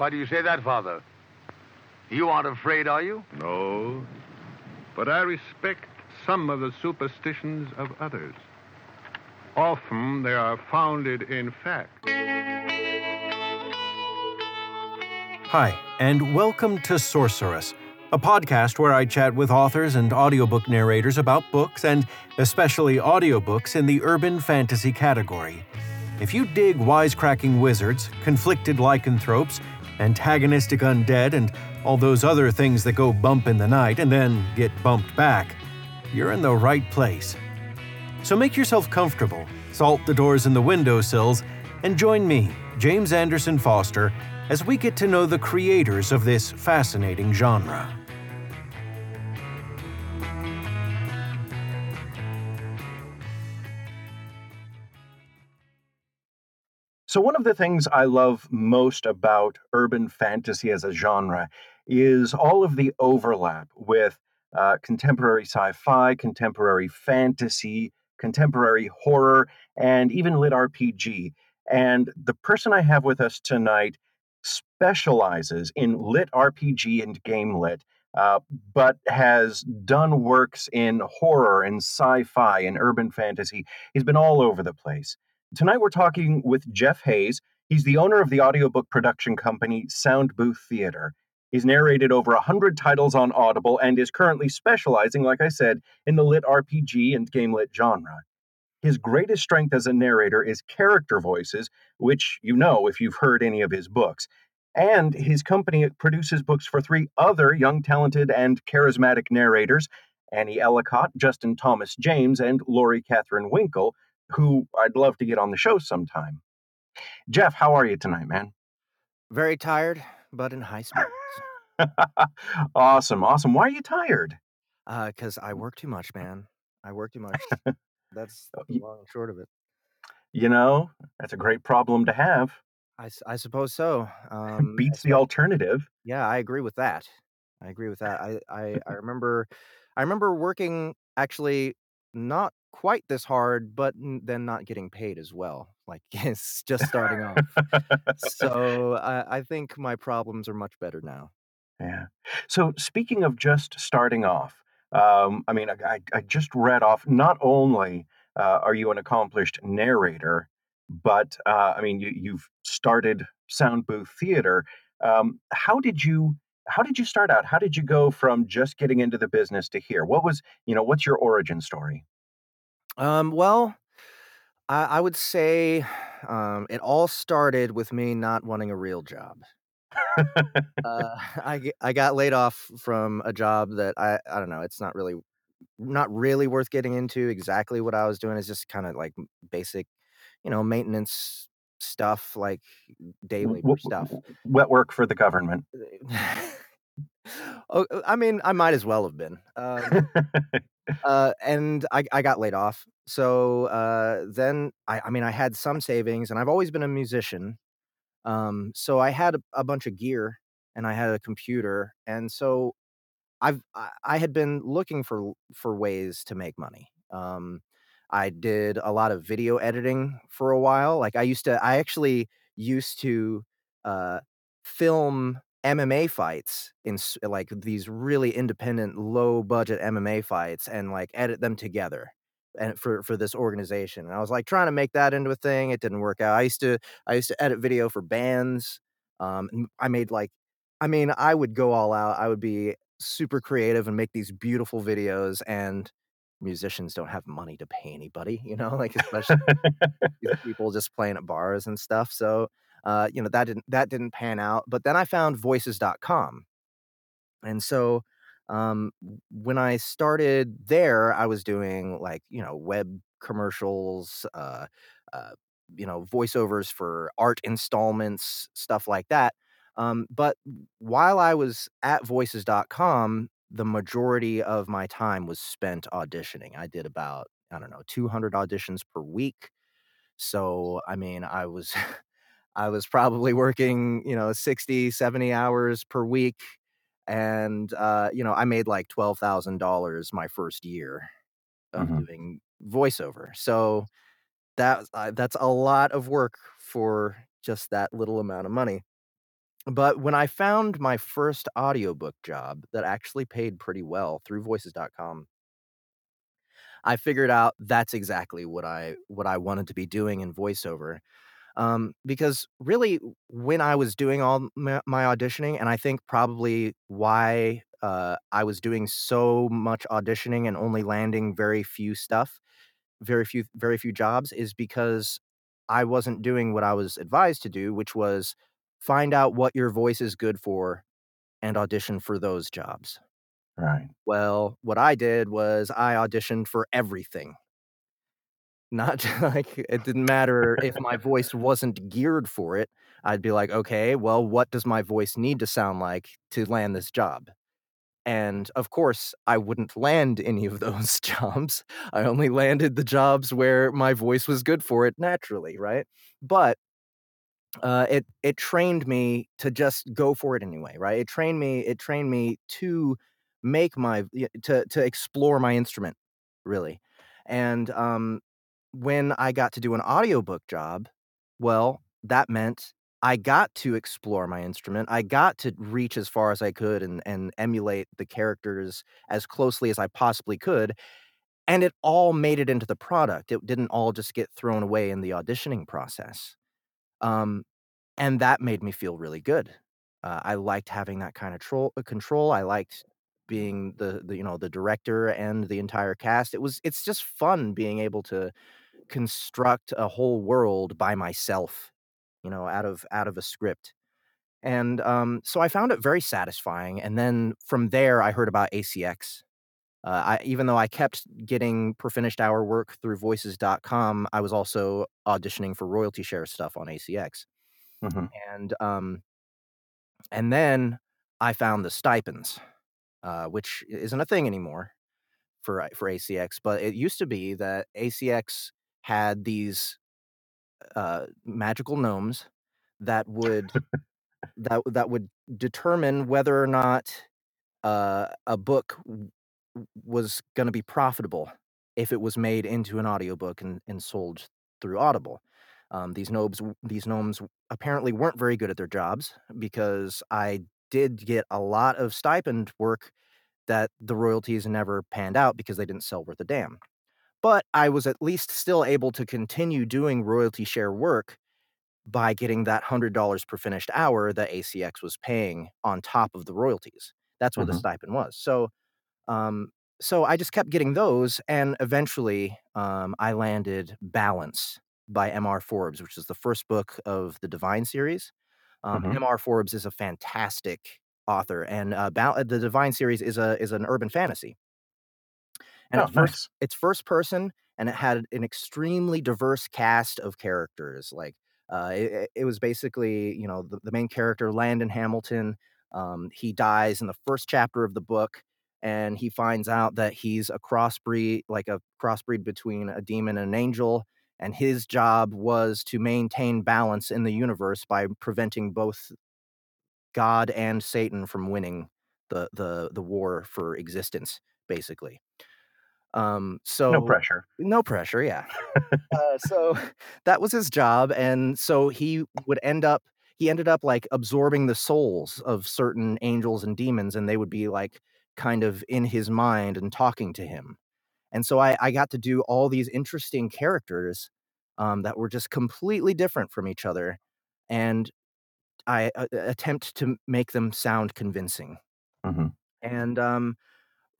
Why do you say that, Father? You aren't afraid, are you? No. But I respect some of the superstitions of others. Often they are founded in fact. Hi, and welcome to Sorceress, a podcast where I chat with authors and audiobook narrators about books and especially audiobooks in the urban fantasy category. If you dig wisecracking wizards, conflicted lycanthropes, antagonistic undead, and all those other things that go bump in the night and then get bumped back, you're in the right place. So make yourself comfortable, salt the doors and the windowsills, and join me, James Anderson Foster, as we get to know the creators of this fascinating genre. So, one of the things I love most about urban fantasy as a genre is all of the overlap with uh, contemporary sci fi, contemporary fantasy, contemporary horror, and even lit RPG. And the person I have with us tonight specializes in lit RPG and game lit, uh, but has done works in horror and sci fi and urban fantasy. He's been all over the place. Tonight we're talking with Jeff Hayes. He's the owner of the audiobook production company Sound Booth Theater. He's narrated over 100 titles on Audible and is currently specializing, like I said, in the lit RPG and game lit genre. His greatest strength as a narrator is character voices, which you know if you've heard any of his books. And his company produces books for three other young, talented, and charismatic narrators Annie Ellicott, Justin Thomas James, and Lori Catherine Winkle, who I'd love to get on the show sometime. Jeff, how are you tonight, man? Very tired, but in high spirits. awesome, awesome. Why are you tired? Because uh, I work too much, man. I work too much. That's oh, the long and short of it. You know, that's a great problem to have. I, I suppose so. Um, Beats the alternative. Yeah, I agree with that. I agree with that. I, I, I remember, I remember working actually not quite this hard, but then not getting paid as well. Like it's just starting off. so I, I think my problems are much better now. Yeah. So speaking of just starting off, um, I mean, I, I just read off. Not only uh, are you an accomplished narrator, but uh, I mean, you, you've started Sound Booth Theater. Um, how did you? How did you start out? How did you go from just getting into the business to here? What was, you know, what's your origin story? Um, well, I, I would say um, it all started with me not wanting a real job. uh, I I got laid off from a job that I I don't know. It's not really not really worth getting into. Exactly what I was doing is just kind of like basic, you know, maintenance stuff, like day labor stuff. Wet work for the government. oh, I mean, I might as well have been. Um, uh, and I, I got laid off. So uh, then I, I mean, I had some savings, and I've always been a musician. Um, so I had a, a bunch of gear, and I had a computer, and so I've I, had been looking for for ways to make money. Um, I did a lot of video editing for a while. Like I used to, I actually used to uh, film MMA fights in like these really independent, low budget MMA fights and like edit them together and for for this organization. And I was like trying to make that into a thing. It didn't work out. I used to I used to edit video for bands. Um, I made like, I mean, I would go all out. I would be super creative and make these beautiful videos. And musicians don't have money to pay anybody, you know, like especially people just playing at bars and stuff. So uh, you know that didn't that didn't pan out but then i found voices.com and so um, when i started there i was doing like you know web commercials uh, uh, you know voiceovers for art installments stuff like that. Um, but while i was at voices.com the majority of my time was spent auditioning. I did about i don't know 200 auditions per week. So i mean i was I was probably working, you know, 60, 70 hours per week. And, uh, you know, I made like $12,000 my first year of mm-hmm. doing voiceover. So that uh, that's a lot of work for just that little amount of money. but when I found my first audiobook job that actually paid pretty well through voices.com I figured out that's exactly what I what I wanted to be doing in voiceover. Um, because really, when I was doing all my, my auditioning, and I think probably why uh, I was doing so much auditioning and only landing very few stuff, very few, very few jobs, is because I wasn't doing what I was advised to do, which was find out what your voice is good for and audition for those jobs. Right. Well, what I did was I auditioned for everything. Not like it didn't matter if my voice wasn't geared for it. I'd be like, "Okay, well, what does my voice need to sound like to land this job?" And of course, I wouldn't land any of those jobs. I only landed the jobs where my voice was good for it naturally, right? But uh, it it trained me to just go for it anyway, right? It trained me it trained me to make my to to explore my instrument really. And um when I got to do an audiobook job, well, that meant I got to explore my instrument. I got to reach as far as I could and and emulate the characters as closely as I possibly could, and it all made it into the product. It didn't all just get thrown away in the auditioning process. Um, and that made me feel really good. Uh, I liked having that kind of uh, control. I liked being the, the you know the director and the entire cast. It was it's just fun being able to construct a whole world by myself, you know, out of out of a script. And um, so I found it very satisfying. And then from there, I heard about ACX. Uh, I, even though I kept getting per finished hour work through voices.com, I was also auditioning for royalty share stuff on ACX. hmm And um, and then I found the stipends, uh, which isn't a thing anymore for for ACX, but it used to be that ACX had these uh, magical gnomes that would that that would determine whether or not uh, a book w- was going to be profitable if it was made into an audiobook and, and sold through Audible. Um, these gnomes these gnomes apparently weren't very good at their jobs because I did get a lot of stipend work that the royalties never panned out because they didn't sell worth a damn. But I was at least still able to continue doing royalty share work by getting that $100 per finished hour that ACX was paying on top of the royalties. That's what the hmm stipend was. So, um, so I just kept getting those, and eventually, um, I landed Balance by M.R. Forbes, which is the first book of the Divine series. Um, hmm M.R. Forbes is a fantastic author, and uh, Bal- the Divine series is a is an urban fantasy and Oh, it's first nice. it's first person and it had an extremely diverse cast of characters like uh, it, it was basically you know the, the main character landon hamilton um, he dies in the first chapter of the book and he finds out that he's a crossbreed like a crossbreed between a demon and an angel and his job was to maintain balance in the universe by preventing both god and satan from winning the the the war for existence basically um, so No pressure. no pressure, yeah. Uh, so that was his job, and so he would end up he ended up like absorbing the souls of certain angels and demons, and they would be like kind of in his mind and talking to him. And so I, I got to do all these interesting characters um, that were just completely different from each other, and I uh, attempt to make them sound convincing. hmm And um,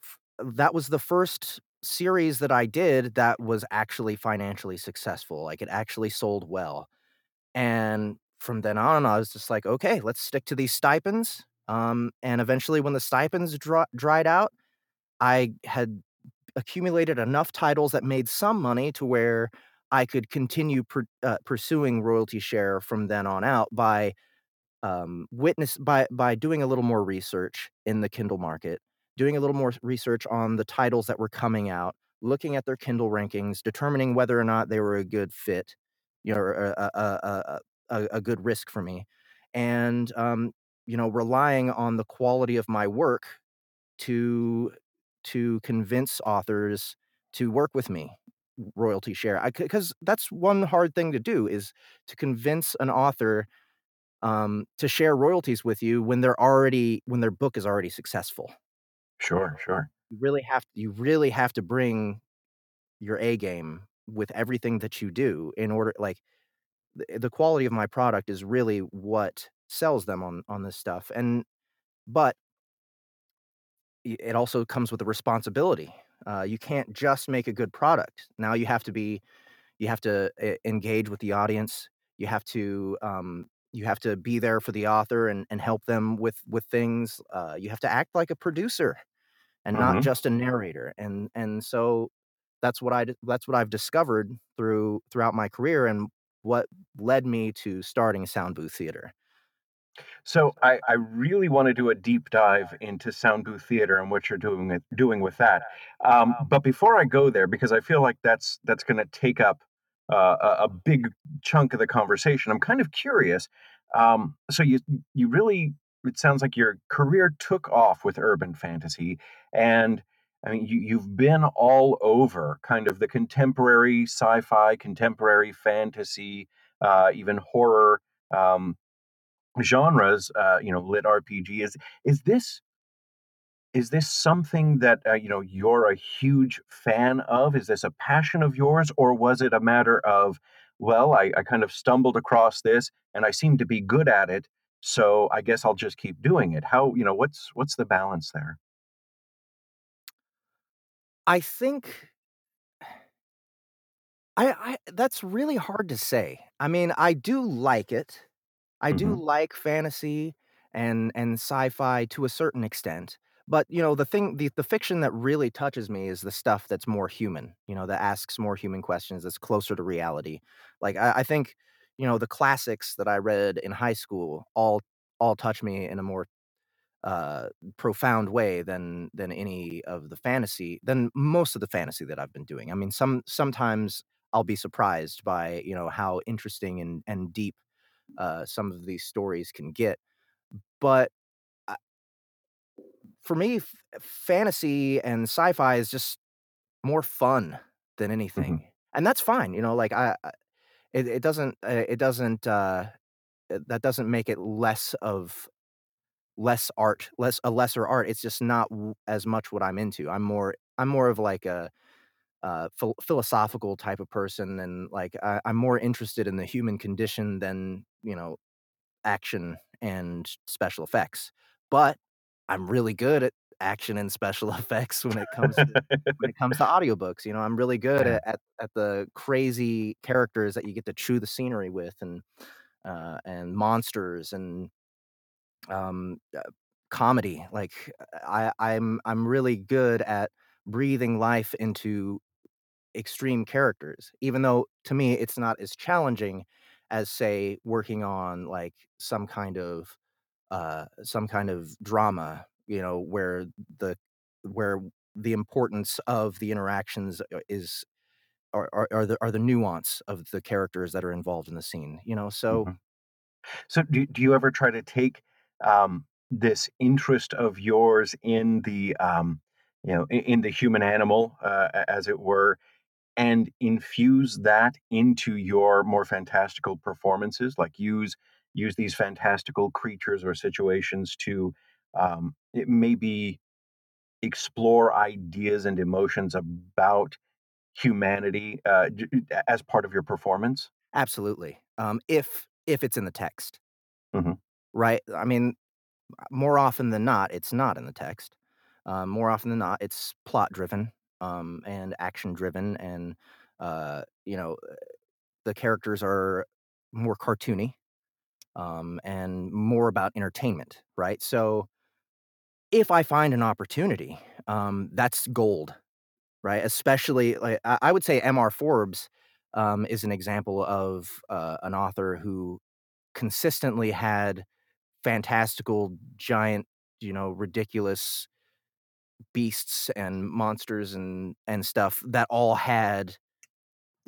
f- that was the first series that I did that was actually financially successful. Like it actually sold well. And from then on, I was just like, okay, let's stick to these stipends. Um, and eventually, when the stipends dri- dried out, I had accumulated enough titles that made some money to where I could continue pur- uh, pursuing royalty share from then on out by um, witness by by doing a little more research in the Kindle market, doing a little more research on the titles that were coming out, looking at their Kindle rankings, determining whether or not they were a good fit, you know, a a, a, a, a good risk for me, and um, you know, relying on the quality of my work to to convince authors to work with me royalty share because that's one hard thing to do is to convince an author um, to share royalties with you when they're already when their book is already successful. Sure, sure. You really have you really have to bring your A game with everything that you do in order like the, the quality of my product is really what sells them on on this stuff and but it also comes with a responsibility. Uh, you can't just make a good product. Now you have to be you have to uh, engage with the audience. You have to um, you have to be there for the author and, and help them with with things. Uh, you have to act like a producer and not hmm just a narrator and and so that's what i that's what i've discovered through throughout my career and what led me to starting sound booth theater So I, I really want to do a deep dive into sound booth theater and what you're doing with, doing with that. Um, but before I go there, because I feel like that's that's going to take up uh, a, a big chunk of the conversation, I'm kind of curious. Um, so you you really it sounds like your career took off with urban fantasy, and I mean you you've been all over kind of the contemporary sci-fi, contemporary fantasy, uh, even horror. Um, genres, uh, you know, lit RPG. Is is this is this something that uh, you know you're a huge fan of? Is this a passion of yours, or was it a matter of, well, I, I kind of stumbled across this and I seem to be good at it, so I guess I'll just keep doing it. How you know what's what's the balance there? i think i i that's really hard to say i mean i do like it I do hmm like fantasy and and sci-fi to a certain extent, but, you know, the thing the the fiction that really touches me is the stuff that's more human, you know, that asks more human questions, that's closer to reality. Like, I I think, you know, the classics that I read in high school all all touch me in a more, uh, profound way than than any of the fantasy than most of the fantasy that I've been doing. I mean, some sometimes I'll be surprised by, you know, how interesting and and deep uh, some of these stories can get. But uh, for me, f- fantasy and sci-fi is just more fun than hmm anything, and that's fine. You know, like I, I- it, it doesn't, uh, it doesn't, uh, uh, that doesn't make it less of less art, less a lesser art. It's just not as much what I'm into. I'm more, I'm more of like a uh, phil- philosophical type of person, and like I, I'm more interested in the human condition than you know action and special effects. But I'm really good at action and special effects when it comes to when it comes to audiobooks. You know, I'm really good at, at, at the crazy characters that you get to chew the scenery with and uh, and monsters and um, uh, comedy. Like I, I'm I'm really good at breathing life into extreme characters, even though to me it's not as challenging as say working on like some kind of uh some kind of drama, you know, where the where the importance of the interactions uh, is are, are, are the are the nuance of the characters that are involved in the scene, you know. So hmm So do do you ever try to take um, this interest of yours in the um, you know in, in the human animal, uh, as it were, and infuse that into your more fantastical performances like use use these fantastical creatures or situations to um, it maybe explore ideas and emotions about humanity uh, as part of your performance absolutely, um, if if it's in the text, hmm right? I mean, more often than not, it's not in the text. Um, more often than not, it's plot driven um, and action driven, and uh, you know the characters are more cartoony um, and more about entertainment, right? So if I find an opportunity, um, that's gold, right? Especially, like I would say, M.R. Forbes um, is an example of uh, an author who consistently had fantastical, giant, you know, ridiculous beasts and monsters and and stuff that all had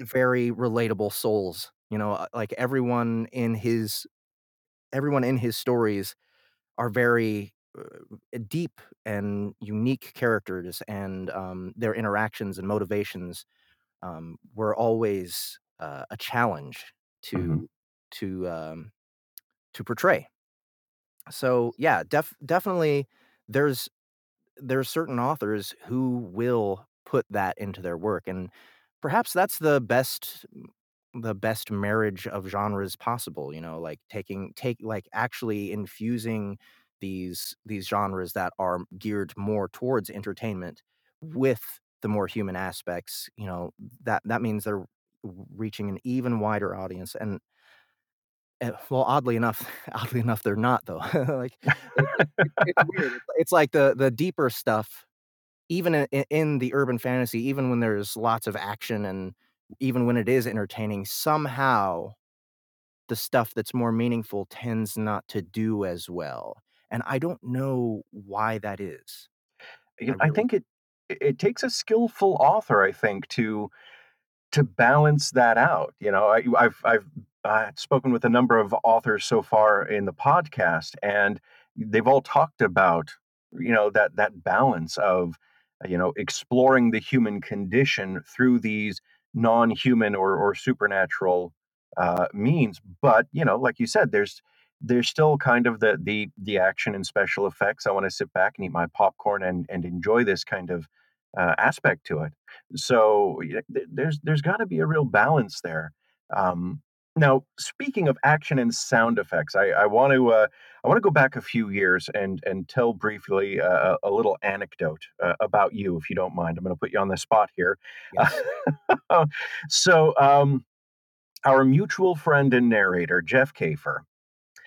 very relatable souls. You know, uh, like everyone in his everyone in his stories are very deep and unique characters, and um, their interactions and motivations um, were always uh, a challenge hmm to to um, to portray. So yeah, def- definitely there's there's certain authors who will put that into their work and perhaps that's the best the best marriage of genres possible you know like taking take like actually infusing these these genres that are geared more towards entertainment with the more human aspects you know that that means they're reaching an even wider audience and uh, well oddly enough oddly enough they're not though. Like it, it, it's weird. It's, it's like the the deeper stuff even in, in the urban fantasy even when there's lots of action and even when it is entertaining somehow the stuff that's more meaningful tends not to do as well and i don't know why that is i I think it it takes a skillful author, I think, to to balance that out. You know, I, I've I've uh, spoken with a number of authors so far in the podcast, and they've all talked about you know that that balance of you know exploring the human condition through these non-human or or supernatural uh, means. But you know, like you said, there's there's still kind of the the the action and special effects. I want to sit back and eat my popcorn and and enjoy this kind of uh, aspect to it. So th- there's there's got to be a real balance there. Um, now, speaking of action and sound effects, I, I want to uh, I want to go back a few years and and tell briefly uh, a little anecdote uh, about you, if you don't mind. I'm going to put you on the spot here. yes so, um, our mutual friend and narrator, Jeff Kafer,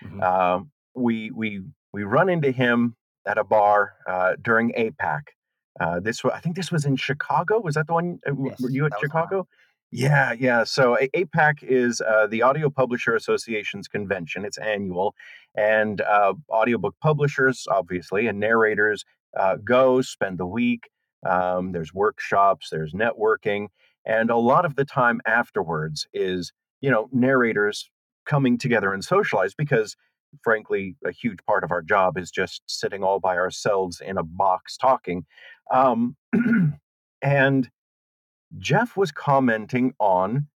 hmm um, we we we run into him at a bar uh, during APAC. Uh, this wa- I think this was in Chicago. Was that the one? uh, w- Were you at that was the one Chicago? Yeah, yeah. So A- APAC is uh, the Audio Publisher Association's convention. It's annual, and uh, audiobook publishers, obviously, and narrators uh, go spend the week. Um, there's workshops, there's networking, and a lot of the time afterwards is you know narrators coming together and socialize because frankly a huge part of our job is just sitting all by ourselves in a box talking um, and jeff was commenting on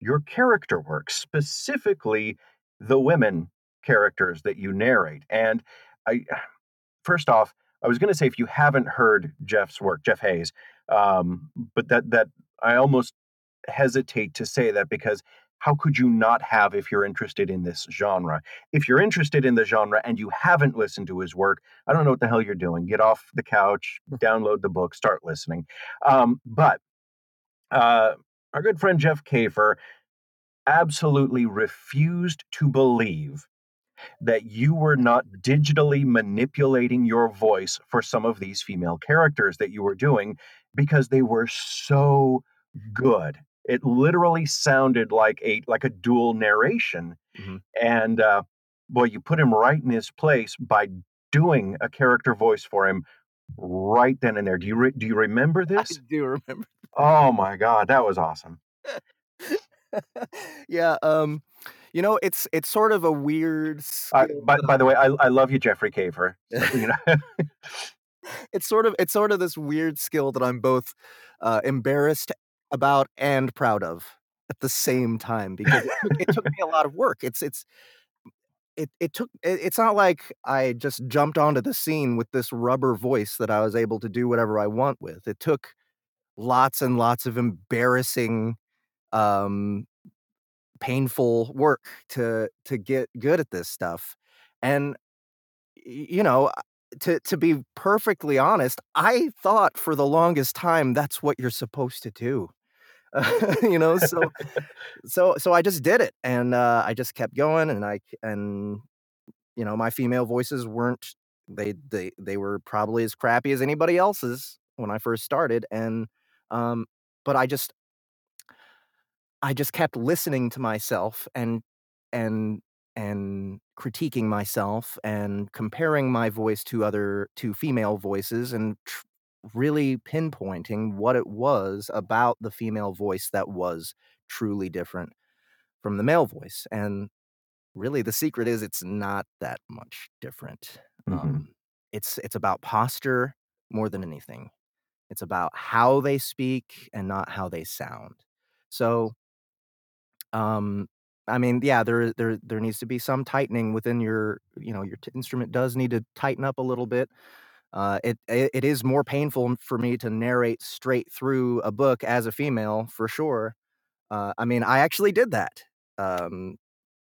your character work specifically the women characters that you narrate and i first off i was going to say if you haven't heard jeff's work jeff hayes um, but that that i almost hesitate to say that because how could you not have if you're interested in this genre? If you're interested in the genre and you haven't listened to his work, I don't know what the hell you're doing. Get off the couch, download the book, start listening. Um, but uh, our good friend Jeff Kafer absolutely refused to believe that you were not digitally manipulating your voice for some of these female characters that you were doing because they were so good. It literally sounded like a like a dual narration, hmm and uh, boy, you put him right in his place by doing a character voice for him right then and there. Do you re- do you remember this i do remember Oh my God, that was awesome. yeah um you know it's it's sort of a weird Uh, by by the way, I I love you, Jeffrey Kafer. You know, it's sort of it's sort of this weird skill that I'm both uh, embarrassed about and proud of at the same time because it took, it took me a lot of work. It's it's it it took it, it's not like I just jumped onto the scene with this rubber voice that I was able to do whatever I want with. It took lots and lots of embarrassing um painful work to to get good at this stuff. And you know, to to be perfectly honest, I thought for the longest time that's what you're supposed to do. you know, so so so I just did it and uh I just kept going and I and you know, my female voices weren't they they they were probably as crappy as anybody else's when I first started and um but I just I just kept listening to myself and and and critiquing myself and comparing my voice to other to female voices and tr- really pinpointing what it was about the female voice that was truly different from the male voice and really the secret is it's not that much different. Hmm um it's it's about posture more than anything. It's about how they speak and not how they sound. So um I mean, yeah, there there there needs to be some tightening within your you know, your t instrument does need to tighten up a little bit. Uh, it it it is more painful for me to narrate straight through a book as a female, for sure. Uh, I mean, I actually did that. Um,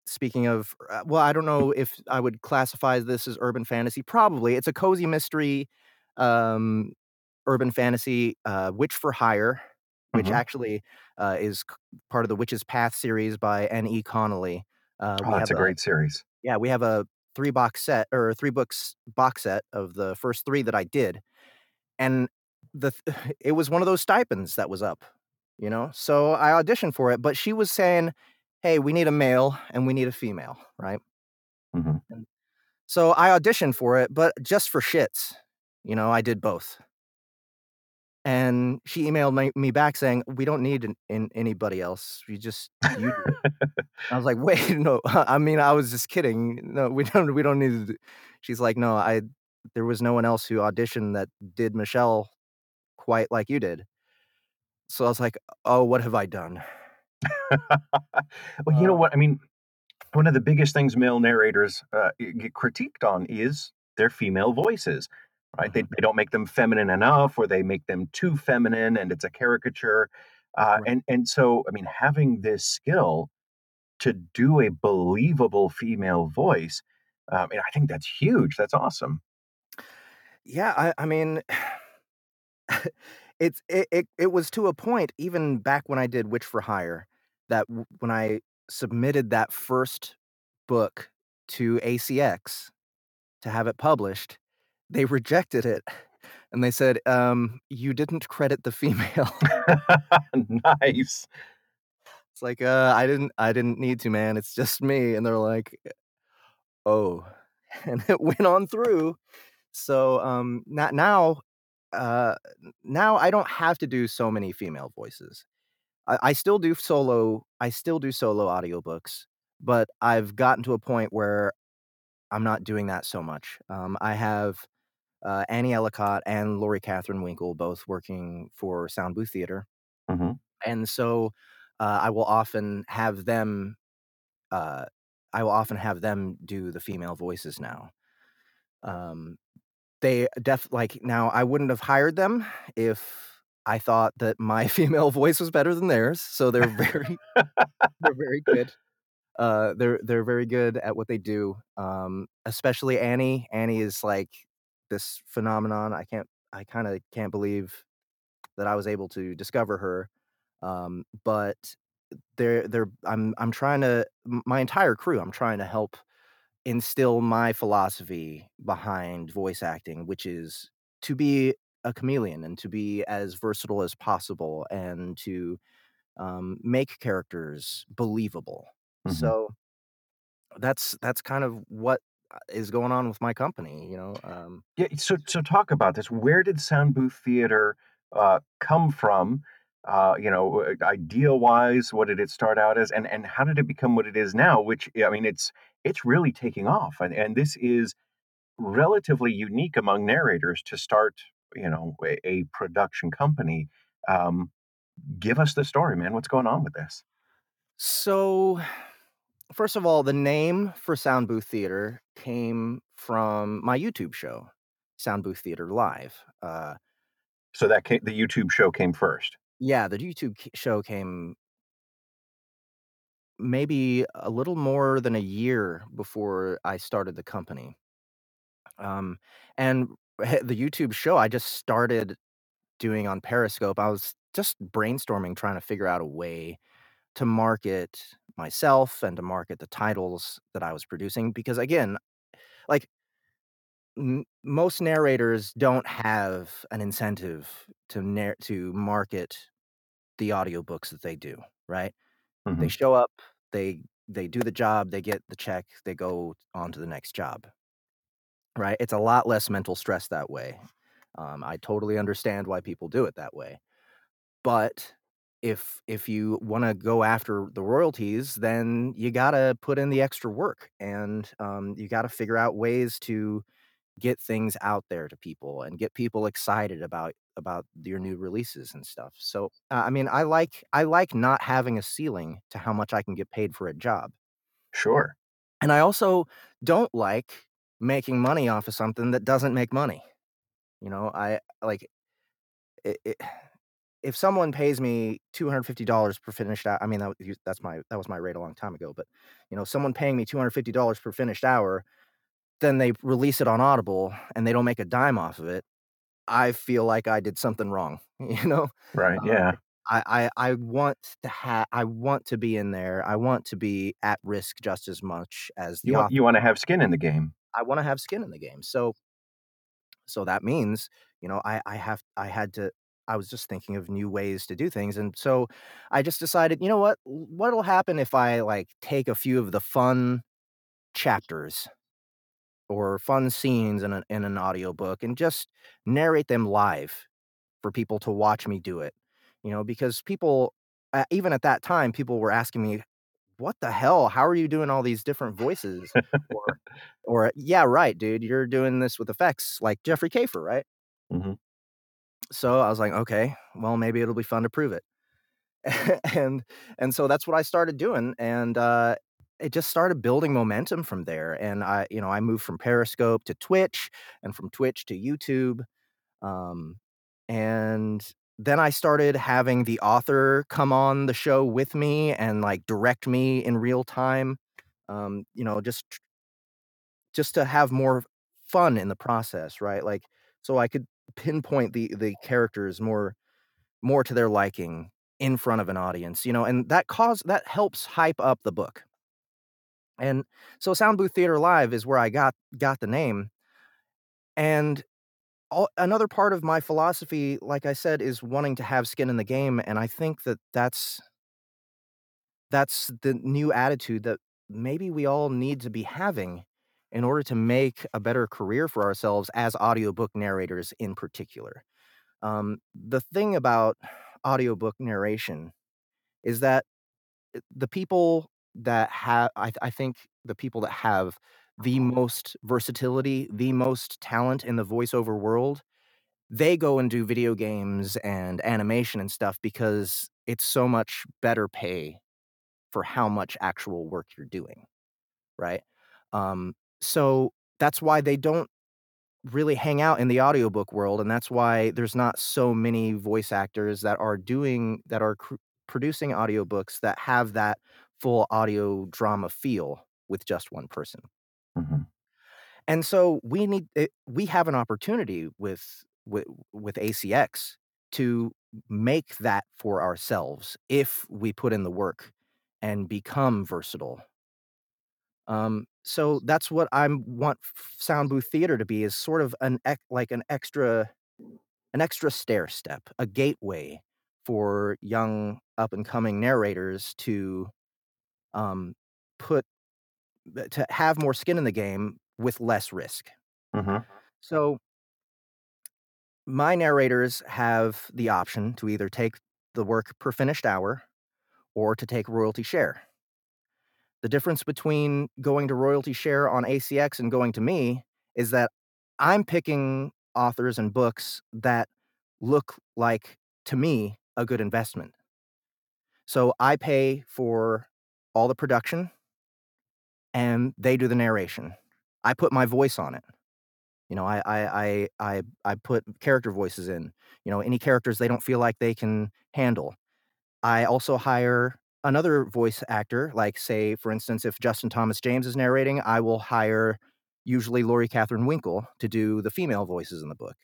speaking of uh, well, I don't know if I would classify this as urban fantasy. Probably. It's a cozy mystery, um, urban fantasy, uh, Witch for Hire, which Mhm. actually, uh, is part of the Witch's Path series by N.E. Conneely. Uh, Oh, that's a a great series. yeah, we have a 3 box set or 3 books box set of the first 3 that I did, and the it was one of those stipends that was up, you know? So I auditioned for it, but she was saying, "Hey, we need a male and we need a female," right? Mhm. So I auditioned for it, but just for shits, you know, I did both. And she emailed my me back saying, "We don't need an an anybody else. You just you. I was like, "Wait, no, I mean, I was just kidding. No, we don't we don't need to She's like, "No, I there was no one else who auditioned that did Michelle quite like you did." So I was like, "Oh, what have I done?" Well, you know Uh what? I mean, one of the biggest things male narrators uh, get critiqued on is their female voices, right? They, Mhm. they don't make them feminine enough, or they make them too feminine, and it's a caricature. Uh, Right. and and so, I mean, having this skill to do a believable female voice, um, and I think that's huge. That's awesome. Yeah, I I mean, it's it it it was to a point even back when I did Witch for Hire that w when I submitted that first book to ACX to have it published, they rejected it, and they said, um, "You didn't credit the female." nice. It's like, "Uh, I didn't I didn't need to, man, it's just me," and they're like, "Oh," and it went on through. So, um, no now, uh, now I don't have to do so many female voices. I I still do solo I still do solo audiobooks, but I've gotten to a point where I'm not doing that so much. Um, I have, uh, Annie Ellicott and Lori Catherine Winkle both working for Sound Booth Theater, Mhm. and so, uh, I will often have them, uh I will often have them do the female voices now. Um, they def like, now I wouldn't have hired them if I thought that my female voice was better than theirs, so they're very they're very good. Uh, they're they're very good at what they do, um, especially Annie. Annie is like this phenomenon. I can't I kinda can't believe that I was able to discover her. Um, but they're they're I'm I'm trying to my entire crew, I'm trying to help instill my philosophy behind voice acting, which is to be a chameleon and to be as versatile as possible and to, um, make characters believable. Mhm. So that's that's kind of what, is going on with my company, you know, um Yeah, so so talk about this. Where did Sound Booth Theater uh, come from? Uh, you know, uh, idea-wise, what did it start out as, and and how did it become what it is now? Which I mean, it's it's really taking off, and and this is relatively unique among narrators to start, you know, a, a production company. Um, give us the story, man. What's going on with this? So, first of all, the name for Sound Booth Theater came from my YouTube show, Sound Booth Theater Live. Uh, So that came, the YouTube show came first. yeah, the YouTube show came maybe a little more than a year before I started the company. Um, and the YouTube show I just started doing on Periscope. I was just brainstorming, trying to figure out a way to market myself and to market the titles that I was producing because again, like m- most narrators don't have an incentive to narr- to market the audiobooks that they do, right? They hmm show up, they they do the job, they get the check, they go on to the next job, right? It's a lot less mental stress that way. Um, I totally understand why people do it that way. But if if you wanna go after the royalties, then you gotta put in the extra work, and, um, you gotta figure out ways to get things out there to people and get people excited about about your new releases and stuff. So uh, I mean, I like I like not having a ceiling to how much I can get paid for a job. Sure. And I also don't like making money off of something that doesn't make money. You know, I like it, it, if someone pays me two hundred fifty dollars per finished hour. I mean, that, that's my that was my rate a long time ago. But you know, someone paying me two hundred fifty dollars per finished hour, then they release it on Audible and they don't make a dime off of it. I feel like I did something wrong. You know, Right. Yeah. um, I, I I want to have I want to be in there. I want to be at risk just as much as the You want author. you want to have skin in the game. I want to have skin in the game. So so that means you know I I have I had to I was just thinking of new ways to do things, and so I just decided, you know what? What'll happen if I like take a few of the fun chapters or fun scenes in an in an audiobook and just narrate them live for people to watch me do it. You know, because people even at that time people were asking me, "What the hell? How are you doing all these different voices?" or or yeah, right, dude, you're doing this with effects like Jeffrey Kafer, right? Mhm. So I was like, "Okay, well maybe it'll be fun to prove it." and and so that's what I started doing and uh it just started building momentum from there and I you know I moved from Periscope to Twitch and from Twitch to YouTube um and then I started having the author come on the show with me and like direct me in real time um you know just just to have more fun in the process right like so I could pinpoint the the characters more more to their liking in front of an audience, you know, and that cause that helps hype up the book. And so Sound Booth Theater Live is where I got got the name. And all, another part of my philosophy, like I said, is wanting to have skin in the game, and I think that that's that's the new attitude that maybe we all need to be having in order to make a better career for ourselves as audiobook narrators in particular. Um, the thing about audiobook narration is that uh, the people that have I, th- I think the people that have the most versatility the most talent in the voiceover world they go and do video games and animation and stuff because it's so much better pay for how much actual work you're doing right um, so that's why they don't really hang out in the audiobook world and that's why there's not so many voice actors that are doing that are cr- producing audiobooks that have that full audio drama feel with just one person Mhm. and so we need it, we have an opportunity with with with ACX to make that for ourselves if we put in the work and become versatile um, so that's what I want sound booth theater to be is sort of an like an extra an extra stair step, a gateway for young up and coming narrators to um, put uh, to have more skin in the game with less risk. Mhm. So my narrators have the option to either take the work per finished hour or to take royalty share. The difference between going to royalty share on ACX and going to me is that I'm picking authors and books that look like, to me, a good investment. So I pay for all the production and they do the narration. I put my voice on it. You know, I I I I, I put character voices in. You know, any characters they don't feel like they can handle. I also hire another voice actor, like say, for instance, if Justin Thomas James is narrating, I will hire usually Lori Catherine Winkle to do the female voices in the book,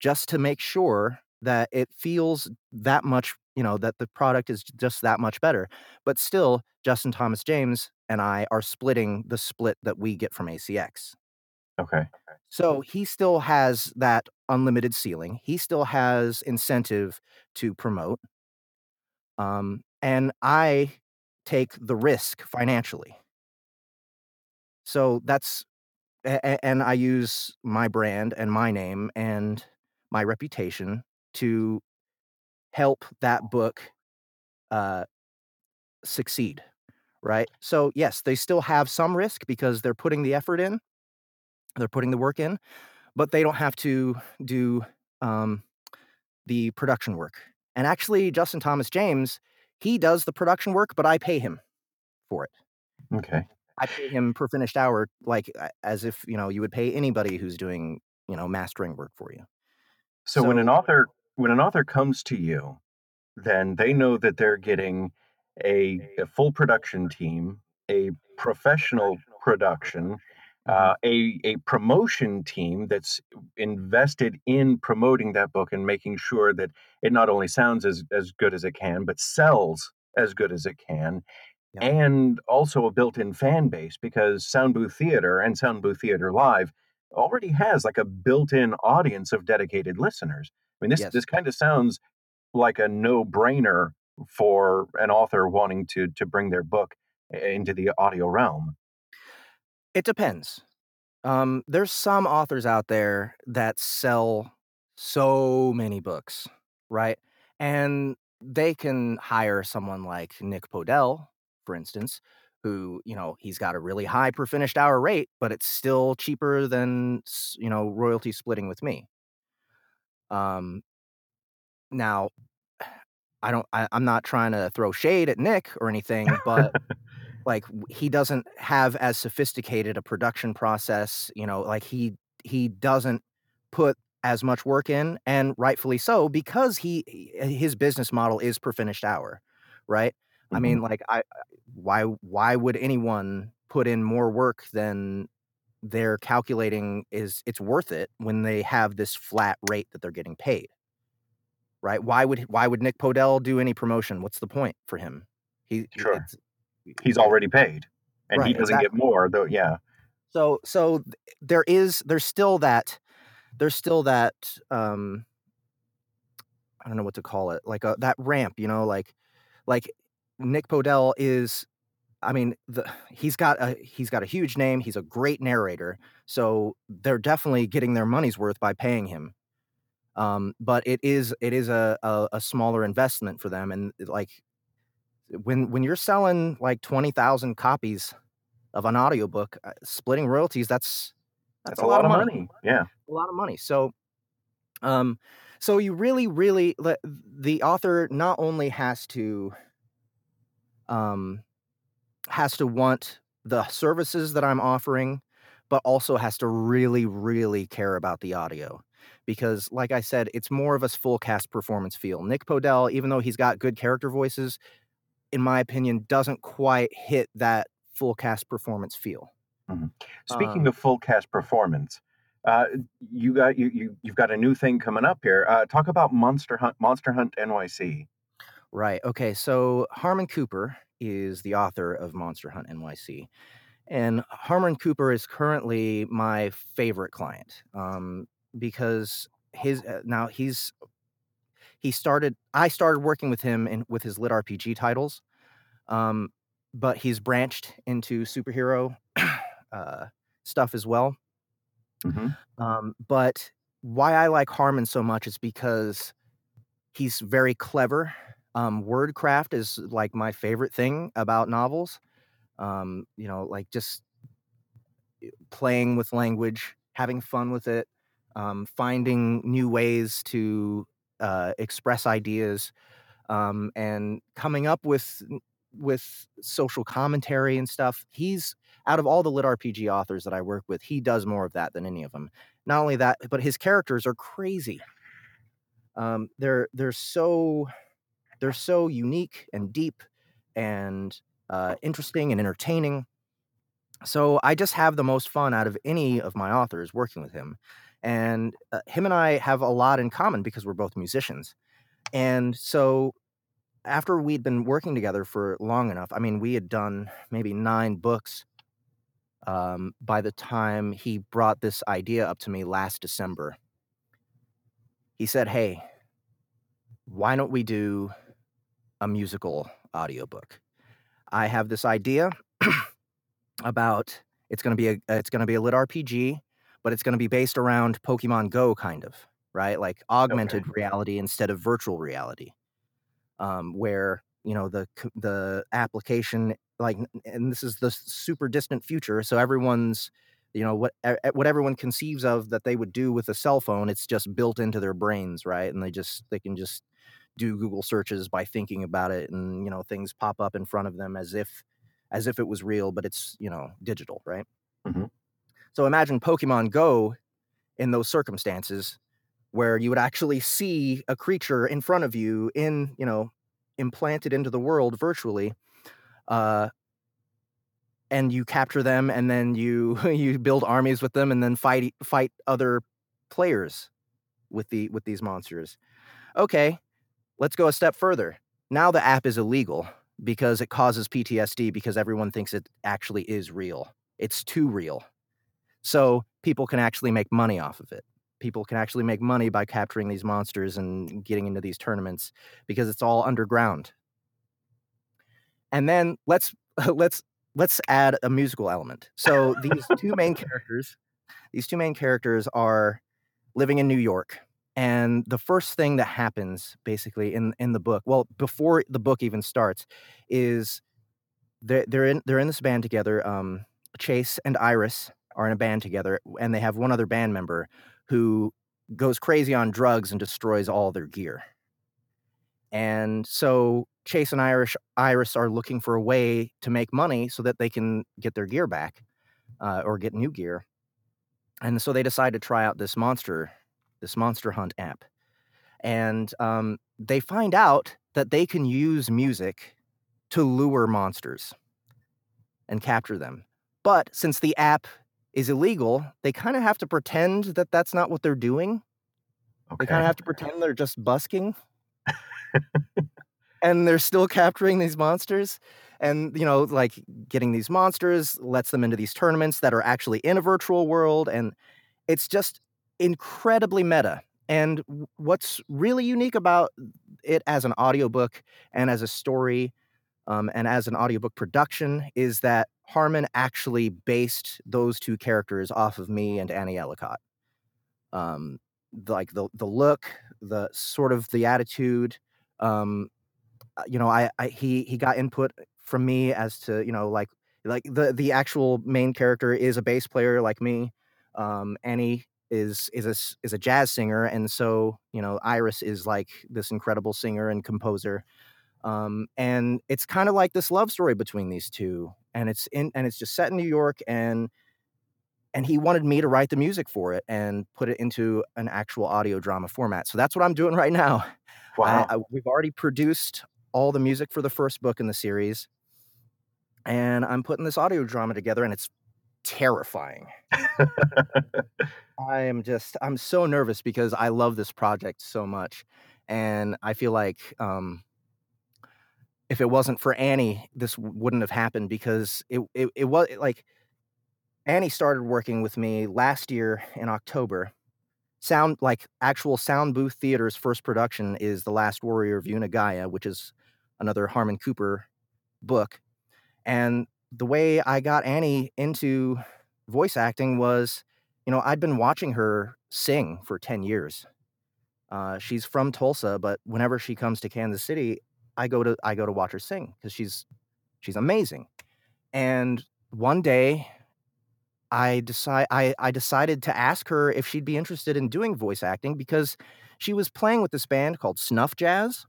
just to make sure that it feels that much, you know, that the product is just that much better. But still, Justin Thomas James and I are splitting the split that we get from ACX. Okay. So he still has that unlimited ceiling. He still has incentive to promote. Um, and I take the risk financially. So that's, and I use my brand and my name and my reputation to help that book uh, succeed. Right. So, yes, they still have some risk because they're putting the effort in. they're putting the work in, but they don't have to do um, the production work. And actually, Justin Thomas James, he does the production work, but I pay him for it. Okay. I pay him per finished hour, like as if you know you would pay anybody who's doing you know mastering work for you. So, when an author when an author comes to you, then they know that they're getting a, a full production team, a professional production, uh, a a promotion team that's invested in promoting that book and making sure that it not only sounds as as good as it can, but sells as good as it can, Yeah. and also a built-in fan base because Sound Booth Theater and Sound Booth Theater Live already has like a built-in audience of dedicated listeners. I mean, this Yes. this kind of sounds like a no-brainer for an author wanting to to bring their book into the audio realm. It depends. Um, there's some authors out there that sell so many books, right? And they can hire someone like Nick Podehl, for instance, who, you know, he's got a really high per finished hour rate, but it's still cheaper than, you know, royalty splitting with me. Um, now, I don't, I, I'm not trying to throw shade at Nick or anything, but like he doesn't have as sophisticated a production process you know like he he doesn't put as much work in and rightfully so because he he- his business model is per finished hour right i Mhm. mean like i I- why why would anyone put in more work than they're calculating is it's worth it when they have this flat rate that they're getting paid right why would why would nick Podehl do any promotion what's the point for him he Sure. He's already paid, and he doesn't get more. Though, yeah. so so there is there's still that there's still that um i don't know what to call it like a, that ramp you know like like nick Podehl is i mean the he's got a he's got a huge name he's a great narrator so they're definitely getting their money's worth by paying him um but it is it is a a, a smaller investment for them and like when when you're selling like 20,000 copies of an audiobook uh, splitting royalties that's that's, That's a lot of money. Yeah. A lot of money. So um so you really really le- the author not only has to um has to want the services that i'm offering but also has to really really care about the audio because like i said it's more of a full cast performance feel. Nick Podehl even though he's got good character voices in my opinion doesn't quite hit that full cast performance feel. Speaking Um, of full cast performance, uh, you got you, you you've got a new thing coming up here. Uh, talk about Monster Hunt, Monster Hunt NYC. Right. Okay. So Harmon Cooper is the author of Monster Hunt NYC. And Harmon Cooper is currently my favorite client um, because his uh, now he's he started I started working with him in with his lit RPG titles, um, but he's branched into superhero uh, stuff as well. Hmm Um, but why I like Harmon so much is because he's very clever. Um, wordcraft is like my favorite thing about novels. Um, you know, like just playing with language, having fun with it, um, finding new ways to uh, express ideas, um, and coming up with with social commentary and stuff. He's out of all the lit RPG authors that I work with, he does more of that than any of them. Not only that, but his characters are crazy. Um, they're they're so they're so unique and deep and uh, interesting and entertaining. So I just have the most fun out of any of my authors working with him, and uh, him and I have a lot in common because we're both musicians. And so after we'd been working together for long enough, I mean, we had done maybe nine books um, by the time he brought this idea up to me last December. He said, Hey, why don't we do a musical audiobook? I have this idea about it's going to be a it's going to be a lit RPG, but it's going to be based around Pokemon Go kind of, right? Like augmented reality instead of virtual reality. Um, where, you know, the the application like and this is the super distant future, so everyone's you know what what everyone conceives of that they would do with a cell phone it's just built into their brains right and they just they can just do google searches by thinking about it and you know things pop up in front of them as if as if it was real but it's you know digital right Mhm. so imagine pokemon go in those circumstances where you would actually see a creature in front of you in you know implanted into the world virtually uh and you capture them and then you you build armies with them and then fight fight other players with the with these monsters. Okay let's go a step further. Now the app is illegal because it causes ptsd because everyone thinks it actually is real. It's too real. So people can actually make money off of it people can actually make money by capturing these monsters and getting into these tournaments because it's all underground. And then let's let's let's add a musical element. So these two main characters these two main characters are living in new york. And the first thing that happens basically in in the book well before the book even starts is they're, they're in they're in this band together. Um chase and iris are in a band together and they have one other band member who goes crazy on drugs and destroys all their gear and so Chase and Irish Iris are looking for a way to make money so that they can get their gear back uh, or get new gear. And so they decide to try out this monster, this monster hunt app. And um, they find out that they can use music to lure monsters and capture them. But since the app is illegal, they kind of have to pretend that that's not what they're doing. They kind of have to pretend they're just busking. and they're still capturing these monsters. And, you know, like getting these monsters lets them into these tournaments that are actually in a virtual world. And it's just incredibly meta. And what's really unique about it as an audiobook and as a story um, and as an audiobook production is that Harmon actually based those two characters off of me and Annie Ellicott. Um, like the the look, the sort of the attitude, um, uh, you know, I, I he he got input from me as to you know like like the the actual main character is a bass player like me. Um, Annie is is a is a jazz singer, and so you know Iris is like this incredible singer and composer. Um, and it's kind of like this love story between these two, and it's in and it's just set in New York, and and he wanted me to write the music for it and put it into an actual audio drama format. So that's what I'm doing right now. Wow. I, I, we've already produced all the music for the first book in the series, and I'm putting this audio drama together, and it's terrifying. I am just I'm so nervous because I love this project so much, and I feel like um, if it wasn't for Annie, this wouldn't have happened because it it, it was like Annie started working with me last year in October. Sound like actual sound booth theater's first production is The Last Warrior of Unagaya, which is another Harmon Cooper book. And the way I got Annie into voice acting was, you know, I'd been watching her sing for 10 years. Uh, she's from Tulsa, but whenever she comes to Kansas City, I go to I go to watch her sing because she's she's amazing. And one day I decide I, I decided to ask her if she'd be interested in doing voice acting because she was playing with this band called Snuff Jazz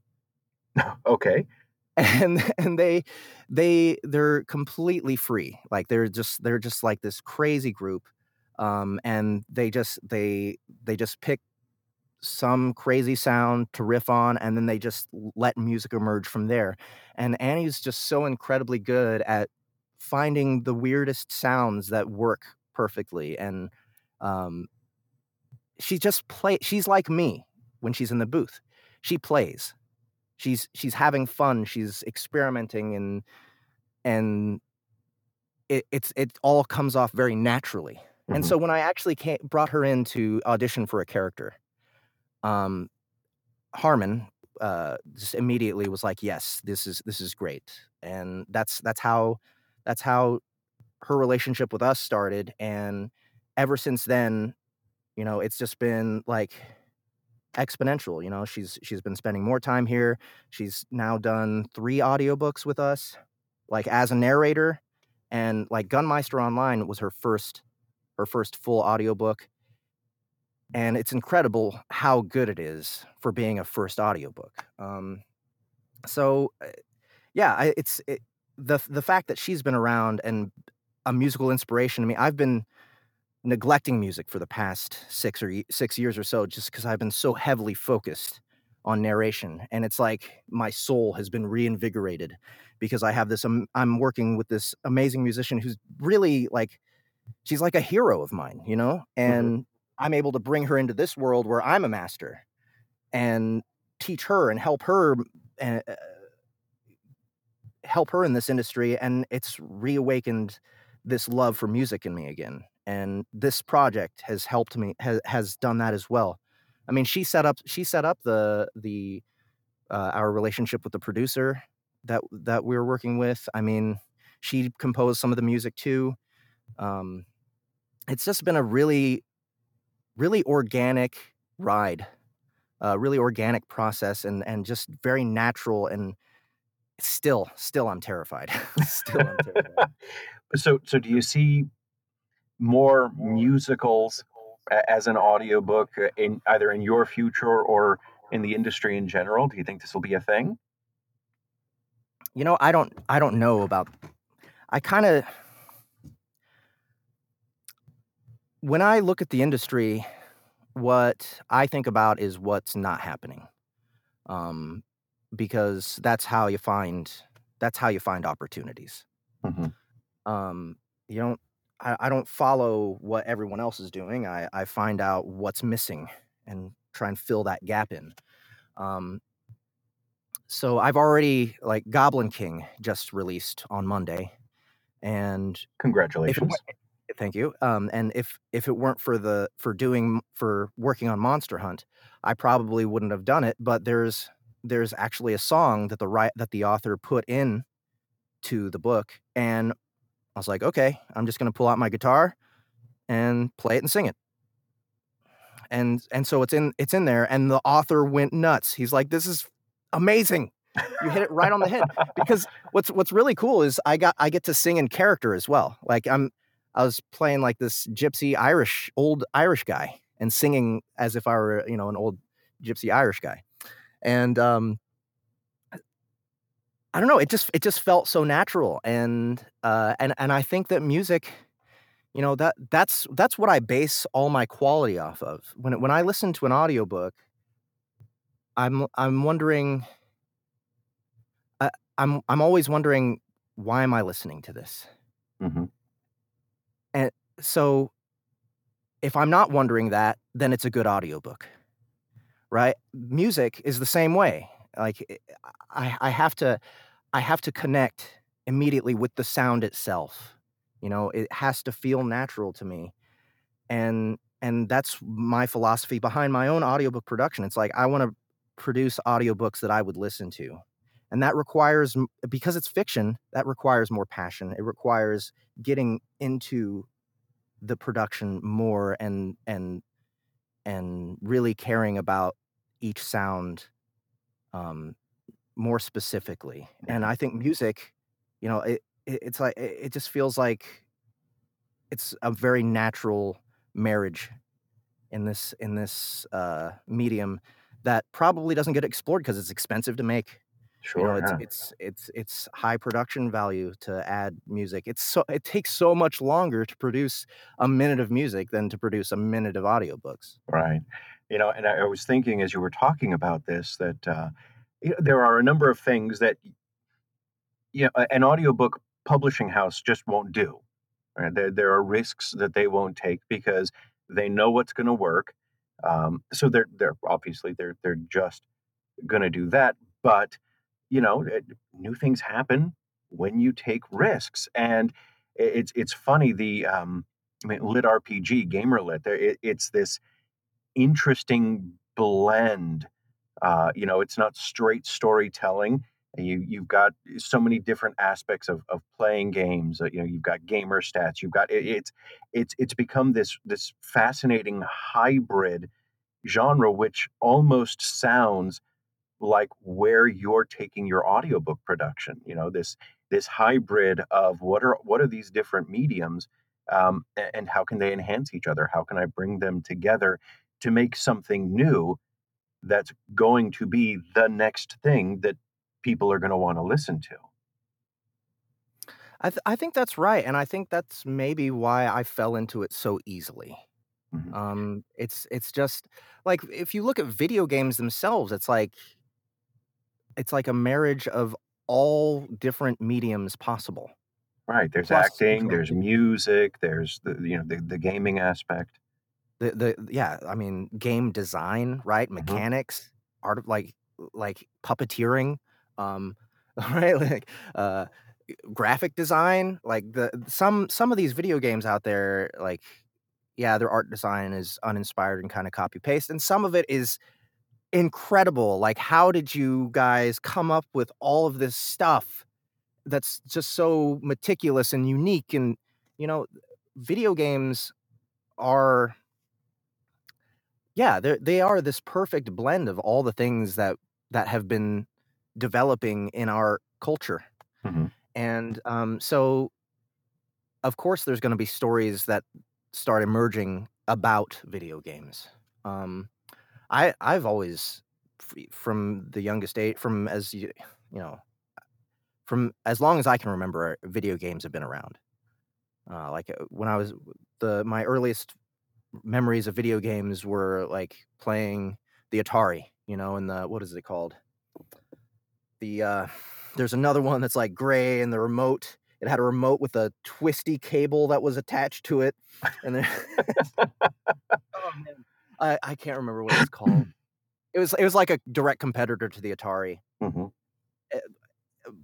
okay. and and they they they're completely free like they're just they're just like this crazy group um and they just they they just pick some crazy sound to riff on and then they just let music emerge from there. And annie's just so incredibly good at finding the weirdest sounds that work perfectly and um she just play she's like me when she's in the booth. She plays. She's she's having fun she's experimenting and and it, it's it all comes off very naturally. And Mhm. so when i actually came, brought her in to audition for a character um harmon uh just immediately was like yes this is this is great and that's that's how that's how her relationship with us started and ever since then you know it's just been like exponential you know she's she's been spending more time here she's now done three audiobooks with us like as a narrator and like gunmeister online was her first her first full audiobook. And it's incredible how good it is for being a first audiobook. Um, so, uh, yeah, I, it's it, the the fact that she's been around and a musical inspiration to me. I've been neglecting music for the past six or six years or so, just because I've been so heavily focused on narration, and it's like my soul has been reinvigorated because I have this. Um, I'm working with this amazing musician who's really like, she's like a hero of mine, you know, Mm-hmm. And I'm able to bring her into this world where I'm a master and teach her and help her uh, help her in this industry and it's reawakened this love for music in me again and this project has helped me has, has done that as well. I mean she set up she set up the the uh, our relationship with the producer that that we were working with. I mean she composed some of the music too. Um it's just been a really really organic ride a really organic process and and just very natural and still still i'm terrified still i'm terrified So, so do you see more musicals as an audiobook uh, in either in your future or in the industry in general? Do you think this will be a thing? you know i don't i don't know about i kind of when i look at the industry what i think about is what's not happening um because that's how you find that's how you find opportunities Mhm. um you don't I, I don't follow what everyone else is doing i i find out what's missing and try and fill that gap in um so i've already like goblin king just released on monday and if it Congratulations. Thank you um and if if it weren't for the for doing for working on monster hunt i probably wouldn't have done it but there's there's actually a song that the right that the author put in to the book and i was like okay i'm just going to pull out my guitar and play it and sing it. And and so it's in it's in there and the author went nuts. He's like this is amazing. You hit it right on the head. Because what's what's really cool is i got i get to sing in character as well. Like i'm i was playing like this gypsy irish old irish guy and singing as if i were you know an old gypsy irish guy. And um i don't know it just it just felt so natural and uh and and i think that music you know that that's that's what i base all my quality off of. When when i listen to an audiobook i'm i'm wondering I, i'm i'm always wondering why am i listening to this hmm so if i'm not wondering that then it's a good audiobook right? Music is the same way like i i I have to i have to connect immediately with the sound itself you know? It has to feel natural to me and and that's my philosophy behind my own audiobook production. It's like i want to produce audiobooks that i would listen to and that requires because it's fiction that requires more passion it requires getting into the production more and and and really caring about each sound um more specifically and i think music you know it, it it's like it it just feels like it's a very natural marriage in this in this uh medium that probably doesn't get explored because it's expensive to make you know Sure. it's Yeah. it's it's it's high production value to add music it's so it takes so much longer to produce a minute of music than to produce a minute of audiobooks Right. You know, and I, I was thinking as you were talking about this that uh, you know, there are a number of things that you know, an audiobook publishing house just won't do. Right? There, there are risks that they won't take because they know what's going to work. Um, so they're they're obviously they're they're just going to do that. But you know, it- new things happen when you take risks, and it's it's funny the um, I mean, lit RPG, gamer lit. There, it, it's this interesting blend. Uh, you know, it's not straight storytelling. You you've got so many different aspects of, of playing games. uh, You know, you've got gamer stats. You've got it, it's it's it's become this this fascinating hybrid genre, which almost sounds like where you're taking your audiobook production. You know, this this hybrid of what are what are these different mediums um, and how can they enhance each other? How can I bring them together to make something new that's going to be the next thing that people are going to want to listen to? I th- I think that's right, and I think that's maybe why I fell into it so easily. Mhm. Um, it's it's just like if you look at video games themselves, it's like it's like a marriage of all different mediums possible. Right. There's Plus, acting, there's music, there's the you know the, the gaming aspect. the the yeah, I mean, game design, right? Mhm. Mechanics, art of like like puppeteering, um, right? Like uh, graphic design, like the some some of these video games out there, like yeah, their art design is uninspired and kind of copy paste, and some of it is incredible. Like, how did you guys come up with all of this stuff that's just so meticulous and unique? And you know, video games are yeah, they they are this perfect blend of all the things that that have been developing in our culture. Mhm. And um, so, of course, there's going to be stories that start emerging about video games. Um, I I've always from the youngest age, from as you you know, from as long as I can remember, video games have been around. Uh, like uh, when I was the my earliest memories of video games were like playing the Atari, you know, and the what is it called? The uh there's another one that's like gray and the remote it had a remote with a twisty cable that was attached to it. And then oh man. I, I can't remember what it's called. It was it was like a direct competitor to the Atari. Mhm.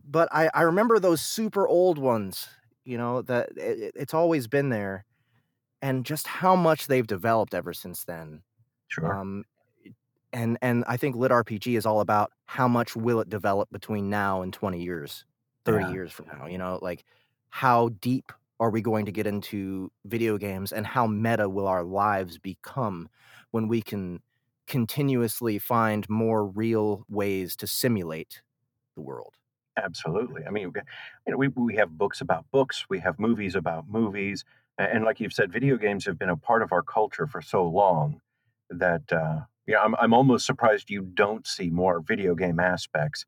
But I, I remember those super old ones, you know, that it, it- it's always been there and just how much they've developed ever since then. Sure. Um, and and I think lit RPG is all about how much will it develop between now and 20 years, 30 Yeah. years from now, you know, like how deep are we going to get into video games and how meta will our lives become when we can continuously find more real ways to simulate the world. Absolutely. I mean, we- you know, we we have books about books, we have movies about movies, and like you've said, video games have been a part of our culture for so long that uh, yeah, I'm I'm almost surprised you don't see more video game aspects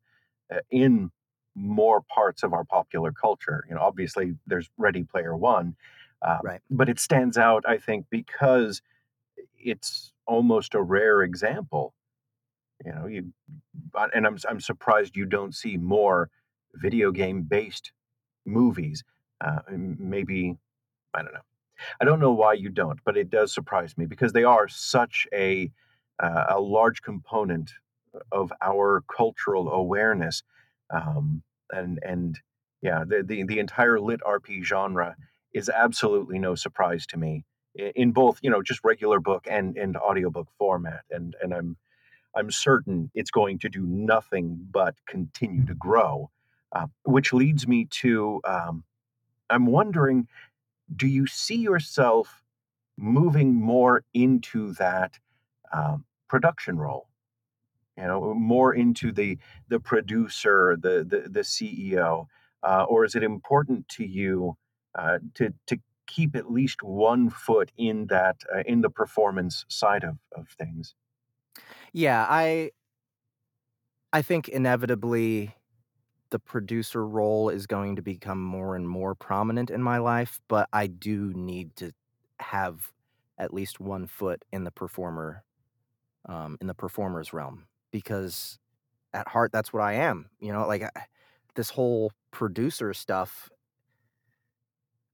uh, in more parts of our popular culture. You know, obviously there's Ready Player One, um, Right. but it stands out, I think, because it's almost a rare example. You know, you and I'm I'm surprised you don't see more video game based movies. Uh, maybe I don't know. I don't know why you don't, but it does surprise me because they are such a uh, a large component of our cultural awareness, um, and and yeah, the, the the entire lit RP genre is absolutely no surprise to me in both you know just regular book and and audiobook format, and and I'm I'm certain it's going to do nothing but continue to grow. Uh, which leads me to um, I'm wondering, do you see yourself moving more into that um, production role? You know, more into the the producer, the the, the CEO, uh, or is it important to you uh, to to keep at least one foot in that uh, in the performance side of, of things? Yeah, I I think inevitably the producer role is going to become more and more prominent in my life, but I do need to have at least one foot in the performer um in the performer's realm because at heart that's what I am. You know, like I, this whole producer stuff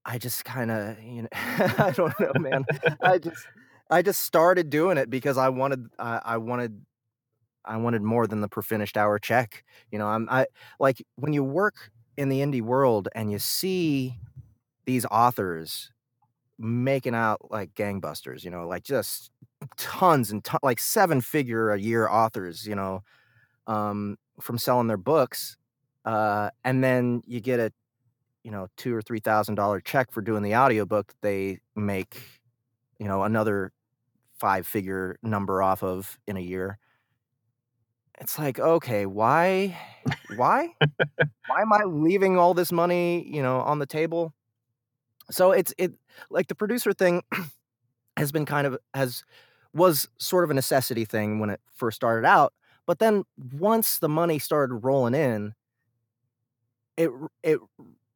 I just kind of, you know, I don't know, man. I just I just started doing it because I wanted I, I wanted I wanted more than the per finished hour check. You know, I'm I like when you work in the indie world and you see these authors making out like gangbusters, you know, like just tons and ton, like seven figure a year authors, you know, um, from selling their books. Uh, and then you get a, you know, two or three thousand dollar check for doing the audiobook they make, you know, another five figure number off of in a year. It's like, okay, why why? Why am I leaving all this money, you know, on the table? so it's it like the producer thing has been kind of has was sort of a necessity thing when it first started out but then once the money started rolling in it it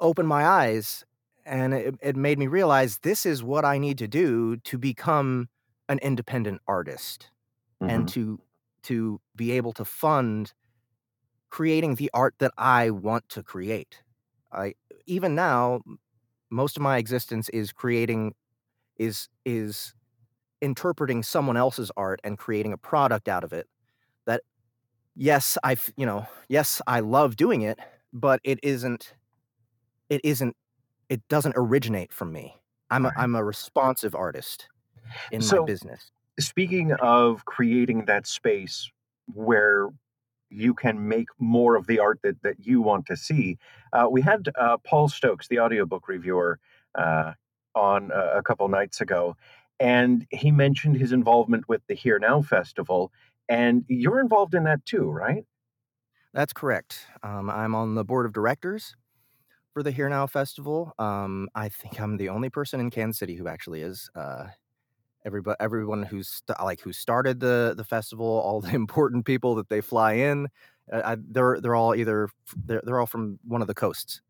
opened my eyes and it, it made me realize this is what i need to do to become an independent artist and Mhm. to to be able to fund creating the art that i want to create i even now most of my existence is creating is is interpreting someone else's art and creating a product out of it that yes i you know yes i love doing it but it isn't it isn't it doesn't originate from me i'm a, i'm a responsive artist in So- my business Speaking of creating that space where you can make more of the art that, that you want to see, uh, we had uh, Paul Stokes, the audiobook reviewer, uh, on uh, a couple nights ago, and he mentioned his involvement with the HEAR Now Festival, and you're involved in that too, right? That's correct. Um, I'm on the board of directors for the HEAR Now Festival. Um, I think I'm the only person in Kansas City who actually is. Uh, everybody, everyone who's st- like who started the the festival, all the important people that they fly in, uh, I, they're they're all either they're they're all from one of the coasts,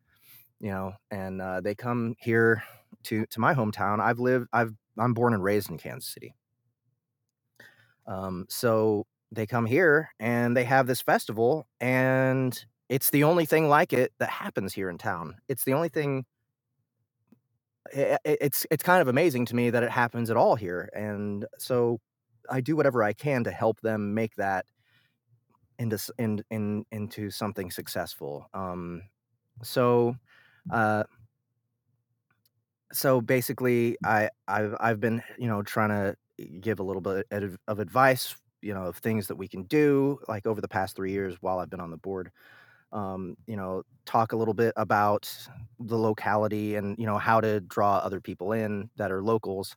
you know, and uh, they come here to to my hometown. I've lived, I've I'm born and raised in Kansas City. Um, so they come here and they have this festival, and it's the only thing like it that happens here in town. It's the only thing. It's it's kind of amazing to me that it happens at all here, and so I do whatever I can to help them make that into in, in into something successful. Um, so, uh, so basically, I I've I've been you know trying to give a little bit of of advice, you know, of things that we can do, like over the past three years while I've been on the board. Um, you know, talk a little bit about the locality and you know how to draw other people in that are locals.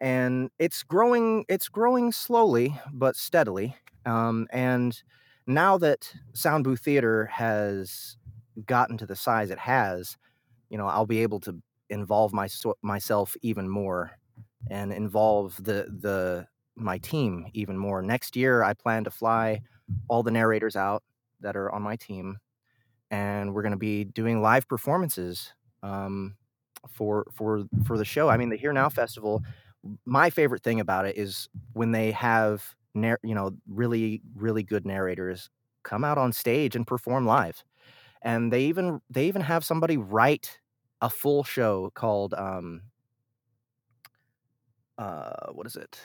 And it's growing. It's growing slowly but steadily. Um, and now that Sound Booth Theater has gotten to the size it has, you know, I'll be able to involve my, myself even more and involve the the my team even more. Next year, I plan to fly all the narrators out that are on my team, and we're going to be doing live performances um, for for for the show. I mean, the HEAR Now Festival. My favorite thing about it is when they have nar- you know really really good narrators come out on stage and perform live, and they even they even have somebody write a full show called um, uh what is it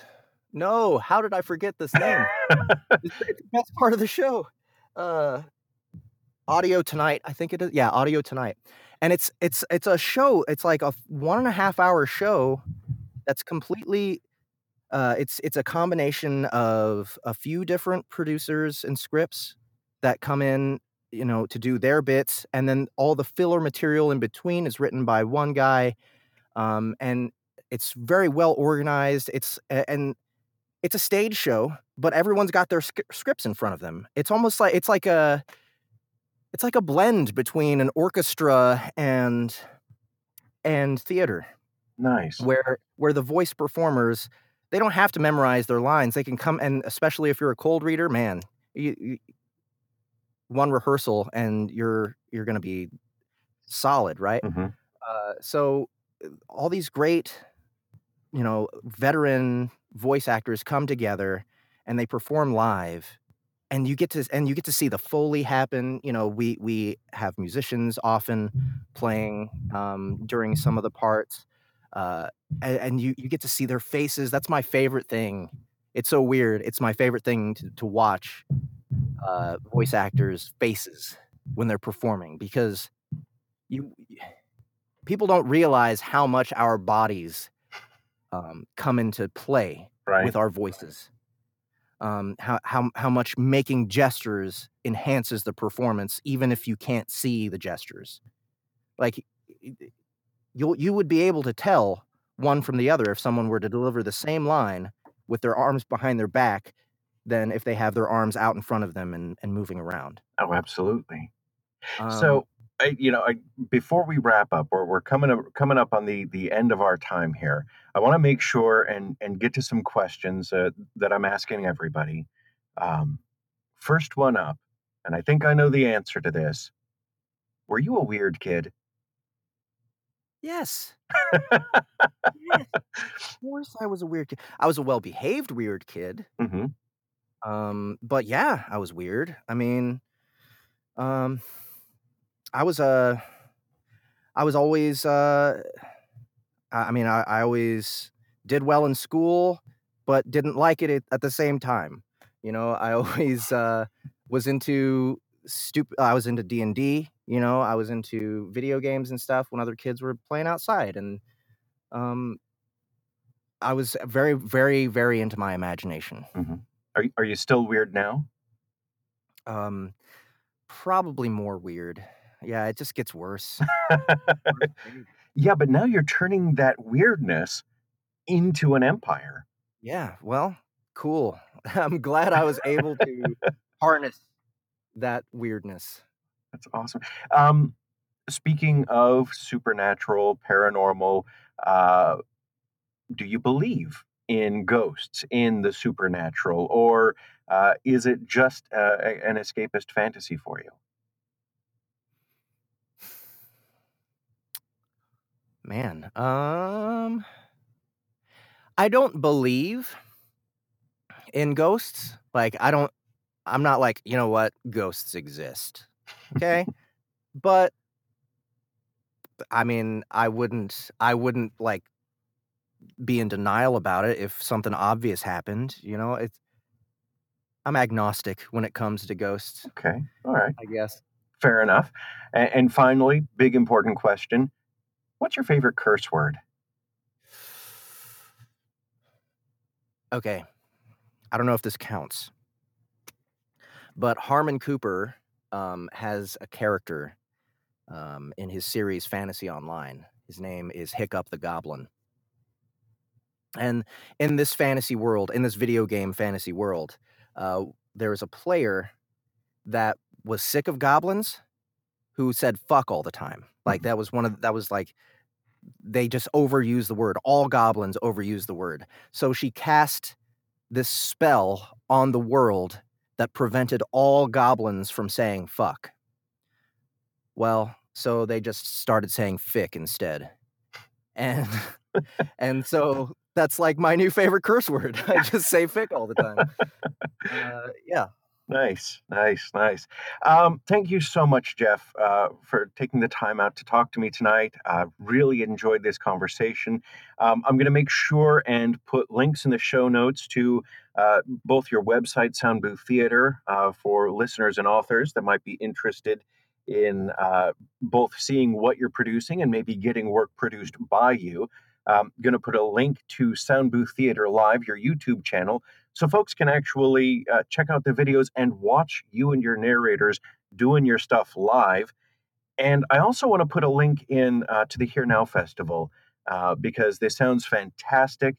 no how did i forget this name it's the best part of the show uh audio tonight i think it is yeah audio tonight. And it's it's it's a show it's like a one and a half hour show that's completely uh it's it's a combination of a few different producers and scripts that come in you know to do their bits and then all the filler material in between is written by one guy um and it's very well organized it's and it's a stage show but everyone's got their sc- scripts in front of them. It's almost like it's like a it's like a blend between an orchestra and and theater Nice. where where the voice performers they don't have to memorize their lines they can come and especially if you're a cold reader man you, you, one rehearsal and you're you're going to be solid right Mhm. uh, so uh, all these great you know veteran voice actors come together and they perform live and you get to and you get to see the foley happen you know we we have musicians often playing um, during some of the parts uh, and, and you you get to see their faces that's my favorite thing it's so weird it's my favorite thing to, to watch uh, voice actors faces when they're performing because you people don't realize how much our bodies um, come into play Right. with our voices. Um, how how how much making gestures enhances the performance, even if you can't see the gestures. Like you you would be able to tell one from the other if someone were to deliver the same line with their arms behind their back than if they have their arms out in front of them and, and moving around. oh, absolutely. Um, so I, you know, I, before we wrap up, or we're coming up, coming up on the the end of our time here. I want to make sure and and get to some questions uh, that I'm asking everybody. Um, first one up, and I think I know the answer to this. Were you a weird kid? Yes. yes. Of course I was a weird kid. I was a well-behaved weird kid. hmm Um, but yeah, I was weird. I mean, um, I was uh I was always uh I mean, I, I always did well in school, but didn't like it at, the same time. You know, I always uh was into stupid I was into D&D, you know, I was into video games and stuff when other kids were playing outside and um I was very very very into my imagination. hmm Are are you still weird now? Um probably more weird. Yeah, it just gets worse. Yeah, but now you're turning that weirdness into an empire. Yeah, well, cool. I'm glad I was able to harness that weirdness. That's awesome. Um, speaking of supernatural, paranormal, uh, do you believe in ghosts, in the supernatural, or uh, is it just uh, an escapist fantasy for you? Man, um I don't believe in ghosts. Like I don't I'm not like, you know what, ghosts exist. Okay? But I mean, I wouldn't I wouldn't like be in denial about it if something obvious happened, you know? It's I'm agnostic when it comes to ghosts, Okay, all right, I guess. fair enough. And, and finally, big important question: What's your favorite curse word? Okay. I don't know if this counts, but Harmon Cooper um, has a character um, in his series Fantasy Online. His name is Hiccup the Goblin. And in this fantasy world, in this video game fantasy world, uh, there was a player that was sick of goblins who said fuck all the time. Like Mhm. that was one of that was like they just overuse the word. All goblins overuse the word. So she cast this spell on the world that prevented all goblins from saying fuck. Well, so they just started saying fick instead. And and so that's like my new favorite curse word. I just say fick all the time. Uh, yeah. Nice, nice, nice. Um, thank you so much, Jeff, uh, for taking the time out to talk to me tonight. I really enjoyed this conversation. Um, I'm going to make sure and put links in the show notes to uh, both your website, Sound Booth Theater, uh, for listeners and authors that might be interested in uh, both seeing what you're producing and maybe getting work produced by you. I'm going to put a link to Sound Booth Theater Live, your YouTube channel, so folks can actually uh, check out the videos and watch you and your narrators doing your stuff live. And I also want to put a link in uh, to the HEAR Now Festival uh, because this sounds fantastic,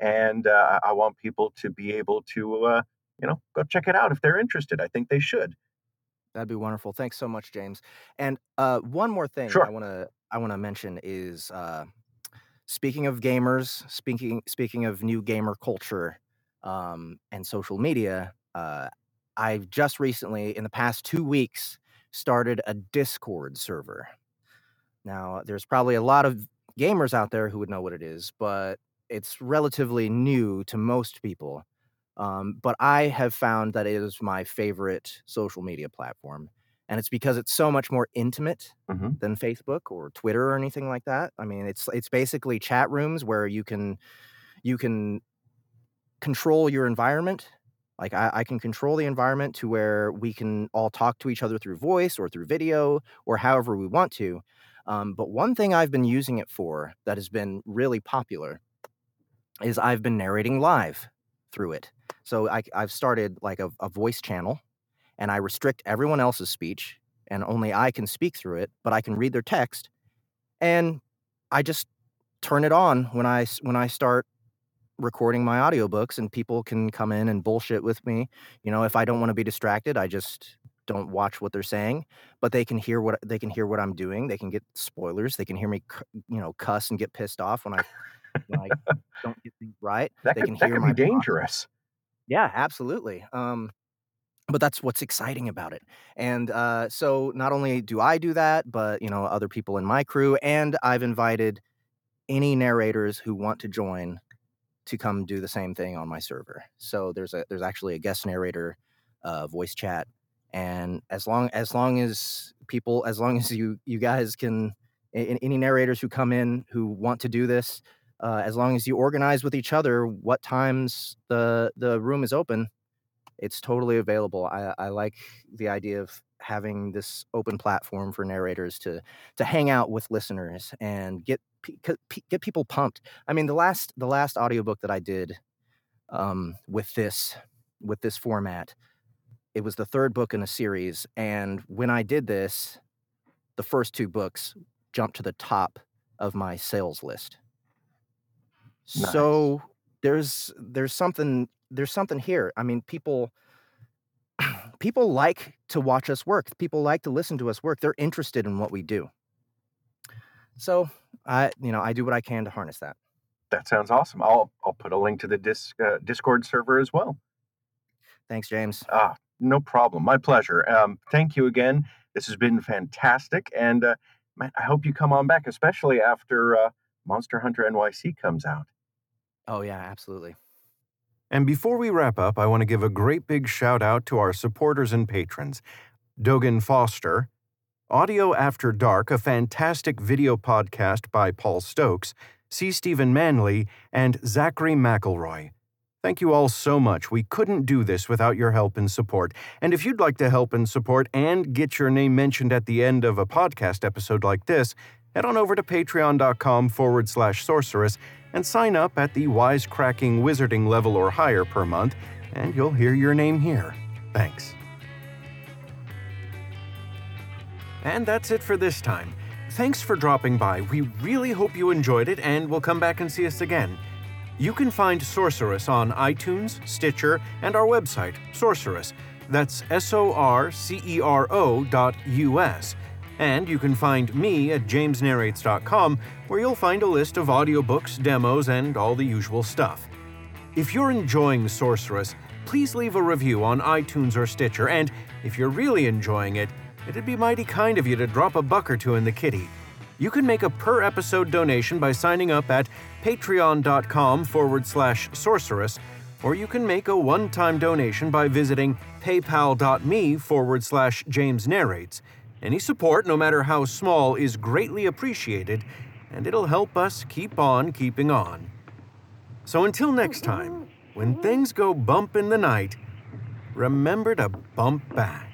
and uh, I want people to be able to, uh, you know, go check it out if they're interested. I think they should. That'd be wonderful. Thanks so much, James. And uh, one more thing I want to I want to mention is uh, speaking of gamers, speaking speaking of new gamer culture um, and social media. Uh, I've just recently, in the past two weeks, started a Discord server. Now, there's probably a lot of gamers out there who would know what it is, but it's relatively new to most people. Um, but I have found that it is my favorite social media platform. And it's because it's so much more intimate hmm than Facebook or Twitter or anything like that. I mean, it's it's basically chat rooms where you can you can control your environment. Like I, I can control the environment to where we can all talk to each other through voice or through video or however we want to. Um, but one thing I've been using it for that has been really popular is I've been narrating live through it. So I, I've started like a, a voice channel and I restrict everyone else's speech and only I can speak through it, but I can read their text and I just turn it on when I when I start recording my audiobooks and people can come in and bullshit with me. You know, if I don't want to be distracted, I just don't watch what they're saying, but they can hear what they can hear what I'm doing. They can get spoilers. They can hear me, you know, cuss and get pissed off when I, when I don't get things right. That they could, can that hear could my be dangerous. Yeah, absolutely. Um, but that's what's exciting about it. And uh, so not only do I do that, but you know, other people in my crew, and I've invited any narrators who want to join to come do the same thing on my server. So there's a there's actually a guest narrator, uh, voice chat, and as long as long as people, as long as you you guys can, a- any narrators who come in who want to do this, uh, as long as you organize with each other what times the the room is open, it's totally available. I, I like the idea of having this open platform for narrators to to hang out with listeners and get pe- c- pe- get people pumped. I mean, the last the last audiobook that I did um, with this with this format, it was the third book in a series, and when I did this, the first two books jumped to the top of my sales list. Nice. So there's there's something there's something here. I mean, people people like to watch us work. People like to listen to us work. They're interested in what we do. So I, you know, I do what I can to harness that. That sounds awesome. I'll I'll put a link to the disc, uh, Discord server as well. Thanks, James. Ah, no problem. My pleasure. Um, thank you again. This has been fantastic, and uh, man, I hope you come on back, especially after uh, Monster Hunter NYC comes out. Oh yeah, absolutely. And before we wrap up, I want to give a great big shout out to our supporters and patrons Dogan Foster, Audio After Dark, a fantastic video podcast by Paul Stokes, C. Stephen Manley, and Zachary McElroy. Thank you all so much. We couldn't do this without your help and support. And if you'd like to help and support and get your name mentioned at the end of a podcast episode like this, head on over to patreon.com forward slash sorcerous and sign up at the wisecracking wizarding level or higher per month, and you'll hear your name here. Thanks. And that's it for this time. Thanks for dropping by. We really hope you enjoyed it and will come back and see us again. You can find Sorcerous on iTunes, Stitcher, and our website, Sorcerous. That's S O R C E R O dot U S. And you can find me at jamesnarrates.com, where you'll find a list of audiobooks, demos, and all the usual stuff. If you're enjoying Sorcerous, please leave a review on iTunes or Stitcher, and if you're really enjoying it, it'd be mighty kind of you to drop a buck or two in the kitty. You can make a per episode donation by signing up at patreon.com forward slash sorcerous, or you can make a one time donation by visiting paypal.me forward slash James Narrates. Any support, no matter how small, is greatly appreciated, and it'll help us keep on keeping on. So until next time, when things go bump in the night, remember to bump back.